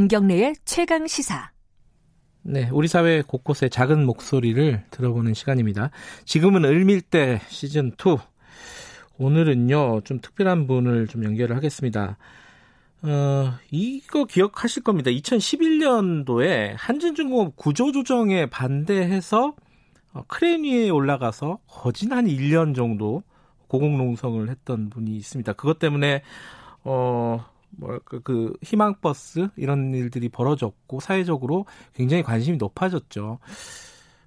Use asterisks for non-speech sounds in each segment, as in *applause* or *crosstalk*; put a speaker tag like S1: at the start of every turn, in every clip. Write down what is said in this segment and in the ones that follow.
S1: 김경래의 최강 시사.
S2: 네, 우리 사회 곳곳의 작은 목소리를 들어보는 시간입니다. 지금은 을밀대 시즌 2. 오늘은요, 좀 특별한 분을 좀 연결을 하겠습니다. 어, 이거 기억하실 겁니다. 2011년도에 한진중공업 구조조정에 반대해서 어, 크레인 위에 올라가서 거진 한 1년 정도 고공농성을 했던 분이 있습니다. 그것 때문에 어, 뭐랄까 그 희망 버스 이런 일들이 벌어졌고 사회적으로 굉장히 관심이 높아졌죠.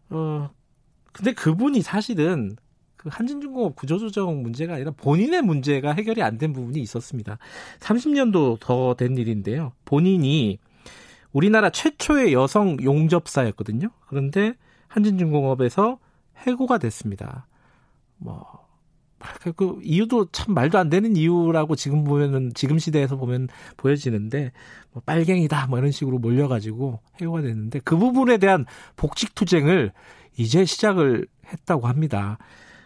S2: 어 근데 그분이 사실은 그 한진중공업 구조조정 문제가 아니라 본인의 문제가 해결이 안 된 부분이 있었습니다. 30년도 더 된 일인데요. 본인이 우리나라 최초의 여성 용접사였거든요. 그런데 한진중공업에서 해고가 됐습니다. 뭐 그 이유도 참 말도 안 되는 이유라고 지금 보면은 지금 시대에서 보면 보여지는데 뭐 빨갱이다 뭐 이런 식으로 몰려가지고 해고가 됐는데 그 부분에 대한 복직 투쟁을 이제 시작을 했다고 합니다.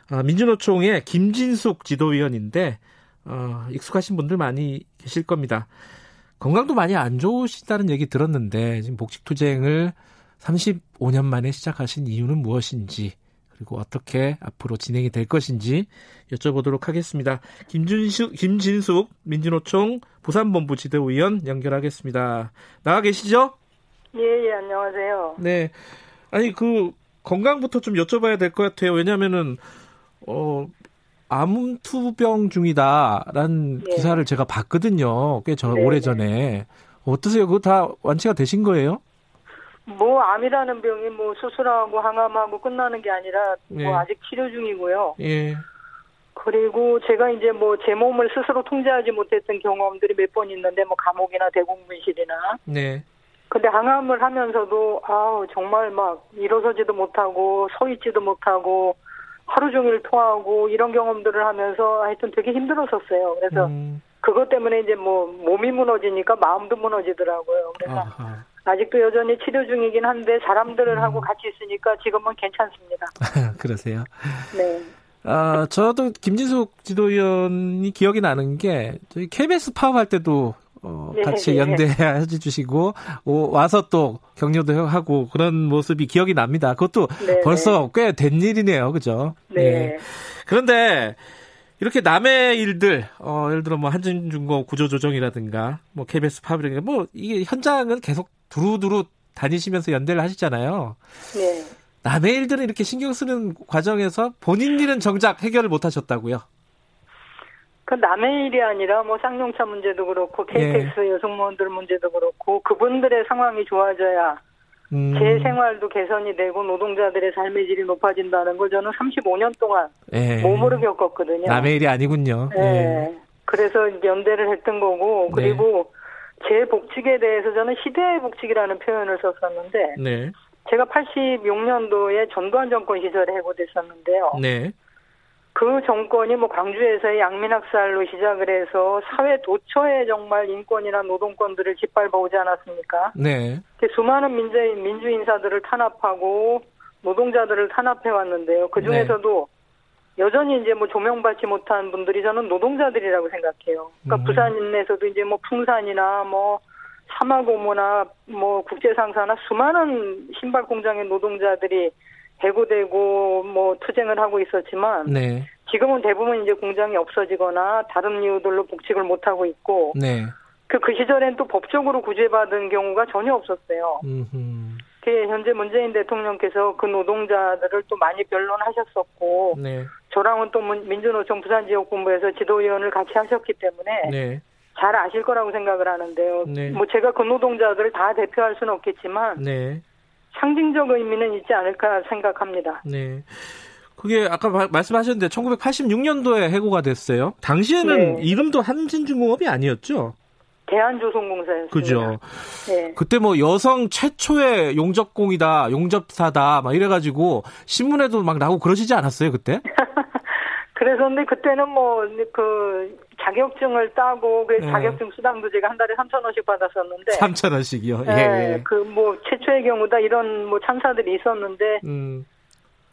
S2: 아, 민주노총의 김진숙 지도위원인데 어, 익숙하신 분들 많이 계실 겁니다. 건강도 많이 안 좋으시다는 얘기 들었는데 지금 복직 투쟁을 35년 만에 시작하신 이유는 무엇인지 그리고 어떻게 앞으로 진행이 될 것인지 여쭤보도록 하겠습니다. 김준수, 김진숙 민주노총 부산본부 지도위원 연결하겠습니다. 나와 계시죠?
S3: 예, 예, 안녕하세요.
S2: 네. 아니, 그, 건강부터 좀 여쭤봐야 될 것 같아요. 왜냐면은, 어, 암투병 중이다라는 네. 기사를 제가 봤거든요. 꽤 저, 네, 오래 전에. 네. 어떠세요? 그거 다 완치가 되신 거예요?
S3: 뭐 암이라는 병이 뭐 수술하고 항암하고 끝나는 게 아니라 뭐 예. 아직 치료 중이고요. 예. 그리고 제가 이제 뭐 제 몸을 스스로 통제하지 못했던 경험들이 몇 번 있는데 뭐 감옥이나 대공분실이나. 네. 근데 항암을 하면서도 아우 정말 막 일어서지도 못하고 서 있지도 못하고 하루 종일 토하고 이런 경험들을 하면서 하여튼 되게 힘들었었어요. 그래서 음. 그것 때문에 이제 뭐 몸이 무너지니까 마음도 무너지더라고요. 그래서 아하. 아직도 여전히 치료 중이긴 한데 사람들을 음. 하고 같이 있으니까 지금은 괜찮습니다. *laughs*
S2: 그러세요? 네. 아, 저도 김진숙 지도위원이 기억이 나는 게 저희 KBS 파업할 때도 어, 네, 같이 네. 연대해 주시고 오, 와서 또 격려도 하고 그런 모습이 기억이 납니다. 그것도 네, 벌써 네. 꽤된 일이네요, 그죠? 네. 네. 그런데 이렇게 남의 일들, 어, 예를 들어 뭐 한진중공 구조조정이라든가 뭐 KBS 파업이라든가 뭐 이게 현장은 계속 두루두루 다니시면서 연대를 하시잖아요. 네. 남의 일들은 이렇게 신경 쓰는 과정에서 본인 일은 정작 해결을 못 하셨다고요?
S3: 그 남의 일이 아니라 뭐 쌍용차 문제도 그렇고 KTX 네. 여성무원들 문제도 그렇고 그분들의 상황이 좋아져야 음. 제 생활도 개선이 되고 노동자들의 삶의 질이 높아진다는 걸 저는 35년 동안 네. 몸으로 겪었거든요.
S2: 남의 일이 아니군요. 네. 네.
S3: 그래서 연대를 했던 거고 그리고 제 복직에 대해서 저는 시대의 복직이라는 표현을 썼었는데 네. 제가 86년도에 전두환 정권 시절에 해고됐었는데요. 네. 그 정권이 뭐 광주에서의 양민학살로 시작을 해서 사회 도처에 정말 인권이나 노동권들을 짓밟아 오지 않았습니까? 네. 수많은 민주, 민주 인사들을 탄압하고 노동자들을 탄압해 왔는데요. 그 중에서도 네. 여전히 이제 뭐 조명받지 못한 분들이 저는 노동자들이라고 생각해요. 그러니까 음. 부산인에서도 이제 뭐 풍산이나 뭐 사마고모나 뭐 국제상사나 수많은 신발 공장의 노동자들이 해고되고 뭐 투쟁을 하고 있었지만 네. 지금은 대부분 이제 공장이 없어지거나 다른 이유들로 복직을 못 하고 있고 네. 그, 그 시절엔 또 법적으로 구제받은 경우가 전혀 없었어요. 음흠. 현재 문재인 대통령께서 그 노동자들을 또 많이 변론하셨었고 네. 저랑은 또 민주노총 부산지역본부에서 지도위원을 같이 하셨기 때문에 네. 잘 아실 거라고 생각을 하는데요. 네. 뭐 제가 그 노동자들을 다 대표할 수는 없겠지만 네. 상징적 의미는 있지 않을까 생각합니다. 네.
S2: 그게 아까 말씀하셨는데 1986년도에 해고가 됐어요. 당시에는 네. 이름도 한진중공업이 아니었죠?
S3: 대한조선공사였어요.
S2: 그죠. 네. 그때 뭐 여성 최초의 용접공이다, 용접사다, 막 이래가지고 신문에도 막 나오고 그러시지 않았어요, 그때? *laughs*
S3: 그래서 근데 그때는 뭐 그 자격증을 따고 그 네. 자격증 수당도 제가 한 달에 3천 원씩 받았었는데
S2: 3천 원씩이요. 예.
S3: 네, 그뭐 최초의 경우다 이런 뭐 참사들이 있었는데 음.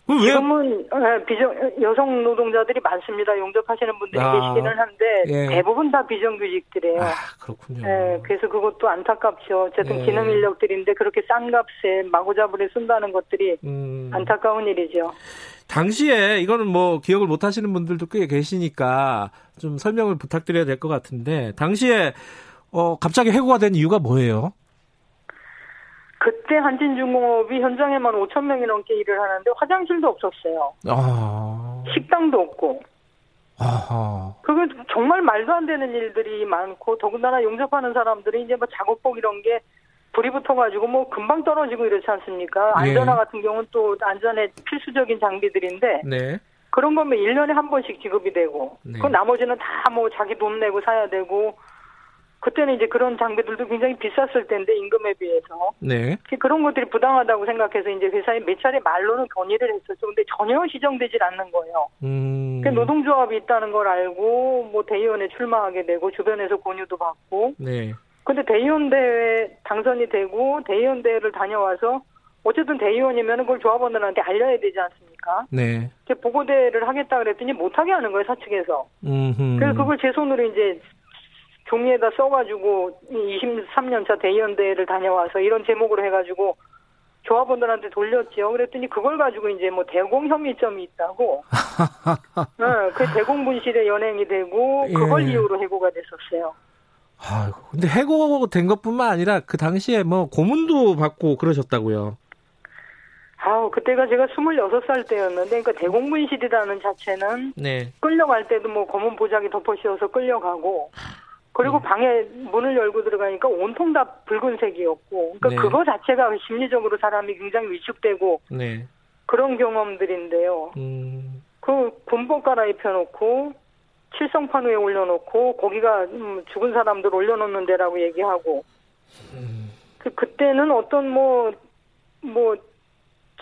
S3: 왜? 지금은 예, 비정 여성 노동자들이 많습니다. 용접하시는 분들이 아, 계시기는 한데 예. 대부분 다 비정규직들이에요. 아,
S2: 그렇군요.
S3: 예, 그래서 그것도 안타깝죠. 어쨌든 예. 기능 인력들인데 그렇게 싼 값에 마구잡이를 쓴다는 것들이 음. 안타까운 일이죠.
S2: 당시에 이거는 뭐 기억을 못 하시는 분들도 꽤 계시니까 좀 설명을 부탁드려야 될 것 같은데 당시에 어 갑자기 해고가 된 이유가 뭐예요?
S3: 그때 한진중공업이 현장에만 5천 명이 넘게 일을 하는데 화장실도 없었어요. 아... 식당도 없고. 아하. 그건 정말 말도 안 되는 일들이 많고 더군다나 용접하는 사람들이 이제 뭐 작업복 이런 게 불이 붙어가지고 뭐 금방 떨어지고 이렇지 않습니까? 예. 안전화 예. 같은 경우는 또 안전에 필수적인 장비들인데 네. 그런 거면 1년에 한 번씩 지급이 되고 네. 그 나머지는 다 뭐 자기 돈 내고 사야 되고 그때는 이제 그런 장비들도 굉장히 비쌌을 텐데 임금에 비해서 네. 그런 것들이 부당하다고 생각해서 이제 회사에 몇 차례 말로는 건의를 했었죠. 근데 전혀 시정되질 않는 거예요. 음. 그 노동조합이 있다는 걸 알고 뭐 대의원에 출마하게 되고 주변에서 권유도 받고. 네. 근데 대의원 대회 당선이 되고 대의원 대회를 다녀와서 어쨌든 대의원이면 그걸 조합원들한테 알려야 되지 않습니까? 네. 보고대를 하겠다 그랬더니 못하게 하는 거예요 사측에서. 음흠. 그래서 그걸 제 손으로 이제 종이에다 써가지고 23년차 대의원 대회를 다녀와서 이런 제목으로 해가지고 조합원들한테 돌렸지요. 그랬더니 그걸 가지고 이제 뭐 대공 혐의점이 있다고. *laughs* 네, 그 대공 분실에 연행이 되고 그걸 예. 이유로 해고가 됐었어요.
S2: 아, 근데 해고된 것뿐만 아니라 그 당시에 뭐 고문도 받고 그러셨다고요.
S3: 아우, 그때가 제가 26살 때였는데, 그러니까 대공분실이라는 자체는 네. 끌려갈 때도 뭐 검은 보자기 덮어 씌워서 끌려가고, 그리고 네. 방에 문을 열고 들어가니까 온통 다 붉은색이었고, 그러니까 네. 그거 자체가 심리적으로 사람이 굉장히 위축되고 네. 그런 경험들인데요. 음. 그 군복 갈아입혀놓고 칠성판 위에 올려놓고 거기가 음, 죽은 사람들 올려놓는 데라고 얘기하고 음. 그 그때는 어떤 뭐뭐 뭐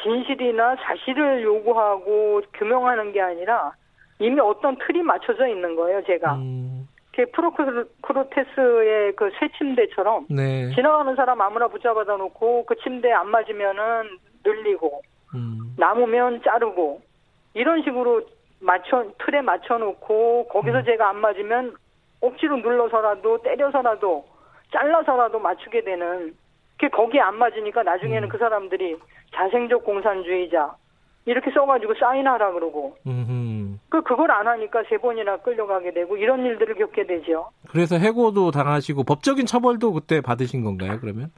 S3: 진실이나 사실을 요구하고 규명하는 게 아니라 이미 어떤 틀이 맞춰져 있는 거예요, 제가. 음. 그 프로크로테스의 그 새 침대처럼 네. 지나가는 사람 아무나 붙잡아다 놓고 그 침대 안 맞으면은 늘리고 음. 남으면 자르고 이런 식으로 맞춰 틀에 맞춰 놓고 거기서 음. 제가 안 맞으면 억지로 눌러서라도 때려서라도 잘라서라도 맞추게 되는 그 거기에 안 맞으니까 나중에는 음. 그 사람들이 자생적 공산주의자 이렇게 써가지고 사인하라 그러고 음흠. 그 그걸 안 하니까 세 번이나 끌려가게 되고 이런 일들을 겪게 되죠.
S2: 그래서 해고도 당하시고 법적인 처벌도 그때 받으신 건가요? 그러면?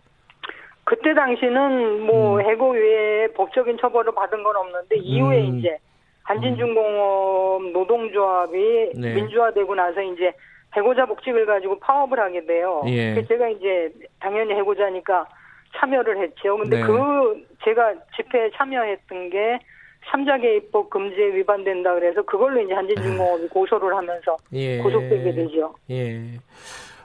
S3: 그때 당시는 뭐 음. 해고 외에 법적인 처벌을 받은 건 없는데 이후에 음. 이제 한진중공업 노동조합이 네. 민주화되고 나서 이제 해고자 복직을 가지고 파업을 하게 돼요. 예. 제가 이제 당연히 해고자니까 참여를 했죠. 근데 네. 그 제가 집회에 참여했던 게 삼자 개 입법 금지에 위반된다 그래서 그걸로 이제 한진중공업이 고소를 하면서 예. 고속되게 되죠. 예.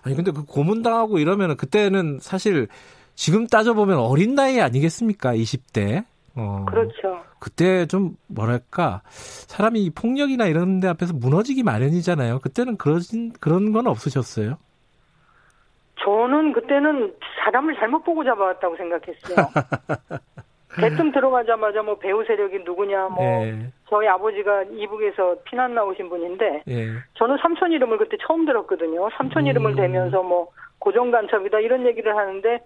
S2: 아니 근데 그 고문당하고 이러면 그때는 사실 지금 따져보면 어린 나이 아니겠습니까? 20대.
S3: 어. 그렇죠.
S2: 그때 좀 뭐랄까 사람이 폭력이나 이런 데 앞에서 무너지기 마련이잖아요. 그때는 그런 그런 건 없으셨어요?
S3: 저는 그때는 사람을 잘못 보고 잡아왔다고 생각했어요. *laughs* 대뜸 들어가자마자 뭐 배우 세력이 누구냐 뭐 네. 저희 아버지가 이북에서 피난 나오신 분인데 네. 저는 삼촌 이름을 그때 처음 들었거든요. 삼촌 이름을 음. 대면서 뭐 고정 간첩이다 이런 얘기를 하는데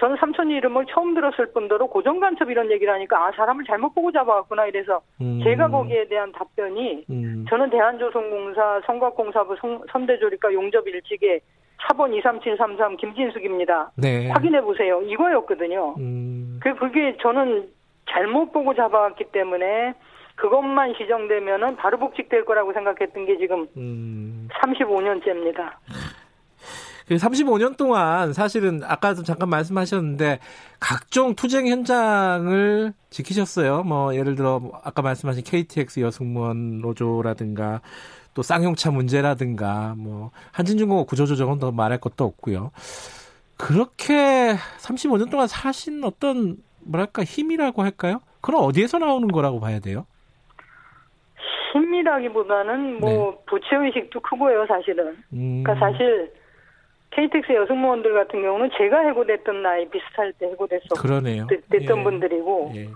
S3: 저는 삼촌 이름을 처음 들었을 뿐더러 고정 간첩 이런 얘기를 하니까 아 사람을 잘못 보고 잡아왔구나 이래서 음. 제가 거기에 대한 답변이 음. 저는 대한조선공사 성곽공사부 선대조리과 용접 일찍에 차번 23733 김진숙입니다. 네. 확인해 보세요. 이거였거든요. 음. 그 그게 저는 잘못 보고 잡아왔기 때문에 그것만 시정되면은 바로 복직될 거라고 생각했던 게 지금 음. 35년째입니다.
S2: 그 35년 동안 사실은 아까도 잠깐 말씀하셨는데 각종 투쟁 현장을 지키셨어요. 뭐 예를 들어 아까 말씀하신 KTX 여승무원 노조라든가 또 쌍용차 문제라든가 뭐 한진중공업 구조조정은 더 말할 것도 없고요. 그렇게 35년 동안 사신 어떤 뭐랄까 힘이라고 할까요? 그럼 어디에서 나오는 거라고 봐야 돼요?
S3: 힘이라기보다는 뭐 네. 부채 의식도 크고요, 사실은. 음. 그러니까 사실 KTX 여승무원들 같은 경우는 제가 해고됐던 나이 비슷할 때 해고됐었
S2: 그러네요.
S3: 됐던 예. 분들이고 예.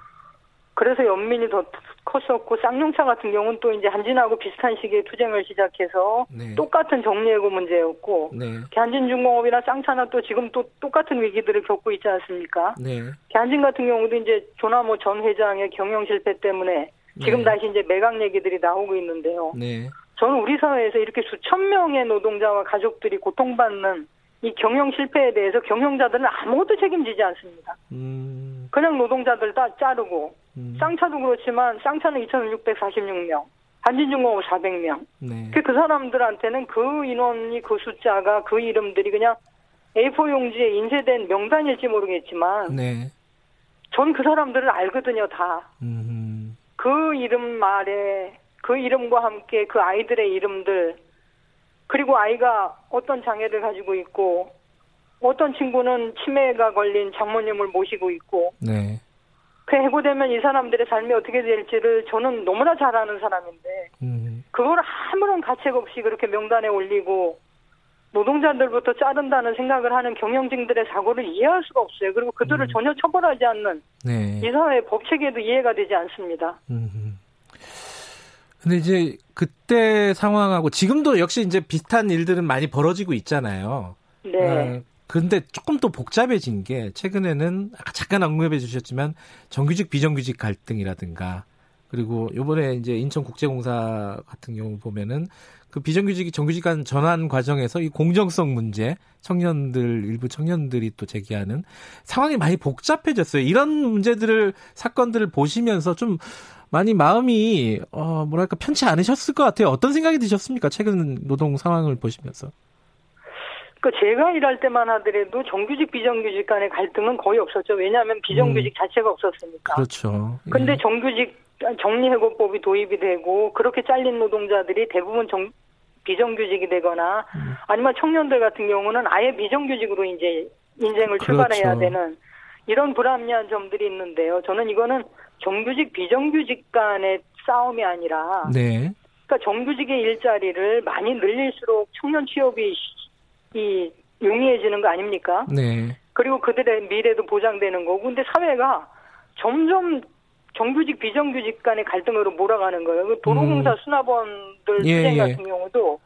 S3: 그래서 연민이 더 컸었고 쌍용차 같은 경우는 또 이제 한진하고 비슷한 시기에 투쟁을 시작해서 네. 똑같은 정리해고 문제였고 네. 한진중공업이나 쌍차나 또 지금 또 똑같은 위기들을 겪고 있지 않습니까? 네. 한진 같은 경우도 이제 조나모 전 회장의 경영 실패 때문에 지금 네. 다시 이제 매각 얘기들이 나오고 있는데요. 네. 저는 우리 사회에서 이렇게 수천 명의 노동자와 가족들이 고통받는 이 경영 실패에 대해서 경영자들은 아무것도 책임지지 않습니다. 음. 그냥 노동자들 다 자르고 음. 쌍차도 그렇지만 쌍차는 2,646명, 한진중공업 400명. 네. 그, 그 사람들한테는 그 인원이 그 숫자가 그 이름들이 그냥 A4 용지에 인쇄된 명단일지 모르겠지만 네. 전그 사람들을 알거든요 다. 음. 그 이름 말에 그 이름과 함께 그 아이들의 이름들 그리고 아이가 어떤 장애를 가지고 있고 어떤 친구는 치매가 걸린 장모님을 모시고 있고 네. 그 해고되면 이 사람들의 삶이 어떻게 될지를 저는 너무나 잘 아는 사람인데 음. 그걸 아무런 가책 없이 그렇게 명단에 올리고 노동자들부터 자른다는 생각을 하는 경영진들의 사고를 이해할 수가 없어요. 그리고 그들을 음. 전혀 처벌하지 않는 네. 이 사회 법 체계도 이해가 되지 않습니다. 음.
S2: 근데 이제 그때 상황하고 지금도 역시 이제 비슷한 일들은 많이 벌어지고 있잖아요. 네. 어, 근데 조금 더 복잡해진 게 최근에는 아까 잠깐 언급해 주셨지만 정규직 비정규직 갈등이라든가 그리고 요번에 이제 인천국제공사 같은 경우 보면은 그 비정규직이 정규직 간 전환 과정에서 이 공정성 문제 청년들 일부 청년들이 또 제기하는 상황이 많이 복잡해졌어요. 이런 문제들을 사건들을 보시면서 좀 많이 마음이 어 뭐랄까 편치 않으셨을 것 같아요. 어떤 생각이 드셨습니까? 최근 노동 상황을 보시면서.
S3: 그 제가 일할 때만 하더라도 정규직 비정규직 간의 갈등은 거의 없었죠. 왜냐하면 비정규직 음. 자체가 없었으니까.
S2: 그렇죠.
S3: 예. 근데 정규직 정리해고법이 도입이 되고 그렇게 잘린 노동자들이 대부분 정, 비정규직이 되거나 음. 아니면 청년들 같은 경우는 아예 비정규직으로 이제 인생을 그렇죠. 출발해야 되는 이런 불합리한 점들이 있는데요. 저는 이거는 정규직 비정규직 간의 싸움이 아니라 네. 그러니까 정규직의 일자리를 많이 늘릴수록 청년 취업이 이 용이해지는 거 아닙니까? 네. 그리고 그들의 미래도 보장되는 거고 근데 사회가 점점 정규직 비정규직 간의 갈등으로 몰아가는 거예요. 그 도로공사 음. 수납원들 예, 투쟁 예. 같은 경우도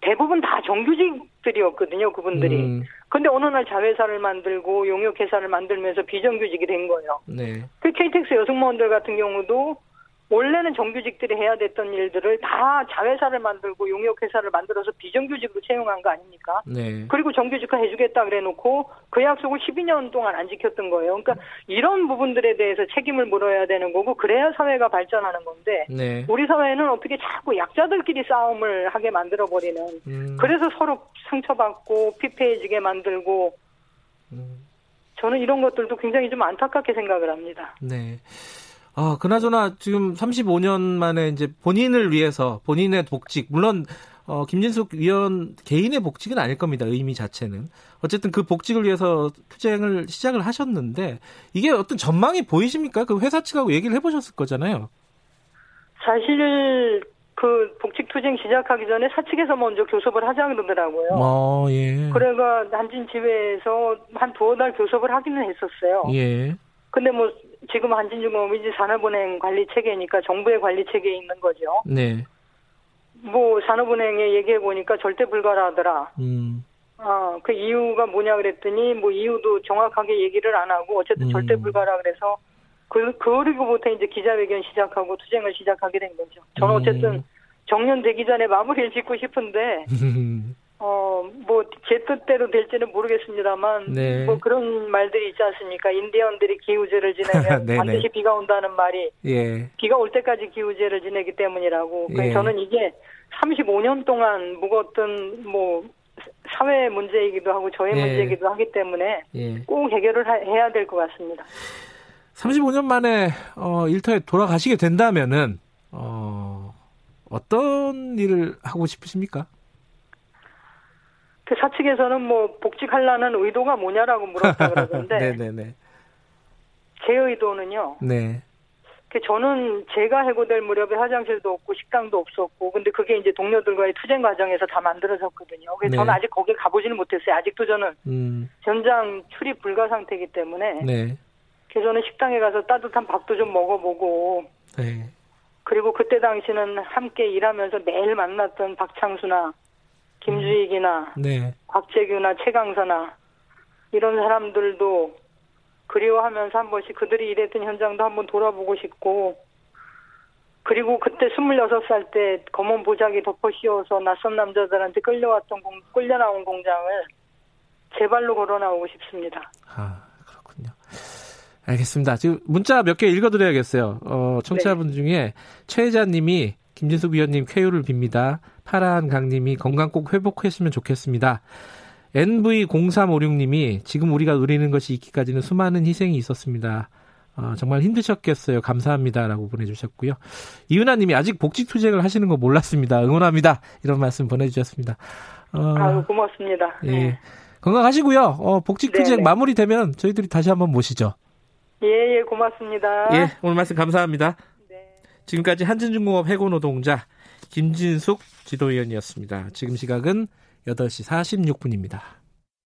S3: 대부분 다 정규직들이었거든요, 그분들이. 음. 근데 어느 날 자회사를 만들고 용역회사를 만들면서 비정규직이 된 거예요. 네. 그 KTX 여승무원들 같은 경우도 원래는 정규직들이 해야 됐던 일들을 다 자회사를 만들고 용역회사를 만들어서 비정규직으로 채용한 거 아닙니까? 네. 그리고 정규직화 해주겠다 그래 놓고 그 약속을 12년 동안 안 지켰던 거예요. 그러니까 이런 부분들에 대해서 책임을 물어야 되는 거고 그래야 사회가 발전하는 건데 네. 우리 사회는 어떻게 자꾸 약자들끼리 싸움을 하게 만들어 버리는 음. 그래서 서로 상처받고 피폐해지게 만들고 음. 저는 이런 것들도 굉장히 좀 안타깝게 생각을 합니다.
S2: 네. 아, 그나저나 지금 35년 만에 이제 본인을 위해서 본인의 복직, 물론 어, 김진숙 위원 개인의 복직은 아닐 겁니다. 의미 자체는. 어쨌든 그 복직을 위해서 투쟁을 시작을 하셨는데 이게 어떤 전망이 보이십니까? 그 회사 측하고 얘기를 해보셨을 거잖아요.
S3: 사실 그 복직 투쟁 시작하기 전에 사측에서 먼저 교섭을 하자 그러더라고요. 어, 예. 그래가 한진 지회에서 한 두어 달 교섭을 하기는 했었어요. 예. 근데 뭐 지금 한진중공업 이 제 산업은행 관리 체계니까 정부의 관리 체계에 있는 거죠. 네. 뭐 산업은행에 얘기해 보니까 절대 불가하더라. 음. 어, 그 이유가 뭐냐 그랬더니 뭐 이유도 정확하게 얘기를 안 하고 어쨌든 음. 절대 불가라 그래서 그 그리고부터 이제 기자회견 시작하고 투쟁을 시작하게 된 거죠. 저는 음. 어쨌든 정년되기 전에 마무리를 짓고 싶은데 *laughs* 어, 뭐, 제 뜻대로 될지는 모르겠습니다만, 네. 뭐 그런 말들이 있지 않습니까? 인디언들이 기우제를 *laughs* 지내면 네, 네. 반드시 비가 온다는 말이, 예. 비가 올 때까지 기우제를 지내기 때문이라고. 예. 저는 이게 35년 동안 묵었던, 뭐, 사회 문제이기도 하고 저의 예. 문제이기도 하기 때문에 예. 꼭 해결을 하, 해야 될 것 같습니다.
S2: 35년 만에, 어, 일터에 돌아가시게 된다면은, 어, 어떤 일을 하고 싶으십니까?
S3: 그 사측에서는 뭐 복직하려는 의도가 뭐냐라고 물었다 그러던데. *laughs* 네네네. 제 의도는요. 네. 그 저는 제가 해고될 무렵에 화장실도 없고 식당도 없었고 근데 그게 이제 동료들과의 투쟁 과정에서 다 만들어졌거든요. 그래서 네. 저는 아직 거기에 가보지는 못했어요. 아직도 저는 음. 현장 출입 불가 상태이기 때문에 네. 그래서 저는 식당에 가서 따뜻한 밥도 좀 먹어보고 네. 그리고 그때 당시는 함께 일하면서 매일 만났던 박창수나 김주익이나 음. 네. 곽재규나 최강서나 이런 사람들도 그리워하면서 한 번씩 그들이 일했던 현장도 한번 돌아보고 싶고 그리고 그때 26살 때 검은 보자기 덮어 씌워서 낯선 남자들한테 끌려왔던 공, 끌려 나온 공장을 제 발로 걸어 나오고 싶습니다.
S2: 아, 그렇군요. 알겠습니다. 지금 문자 몇 개 읽어드려야겠어요. 어, 청취자분 네. 중에 최혜자 님이 김진숙 위원님 쾌유를 빕니다. 파란 강님이 건강 꼭 회복했으면 좋겠습니다. NV0356님이 지금 우리가 누리는 것이 있기까지는 수많은 희생이 있었습니다. 어, 정말 힘드셨겠어요. 감사합니다라고 보내주셨고요. 이은하님이 아직 복직투쟁을 하시는 거 몰랐습니다. 응원합니다. 이런 말씀 보내주셨습니다.
S3: 어, 아유 고맙습니다.
S2: 예. 네. 건강하시고요. 어, 복직투쟁 마무리되면 저희들이 다시 한번 모시죠.
S3: 예, 예, 고맙습니다.
S2: 예, 오늘 말씀 감사합니다. 네. 지금까지 한진중공업 해고 노동자 김진숙 지도위원이었습니다. 지금 시각은 8시 46분입니다.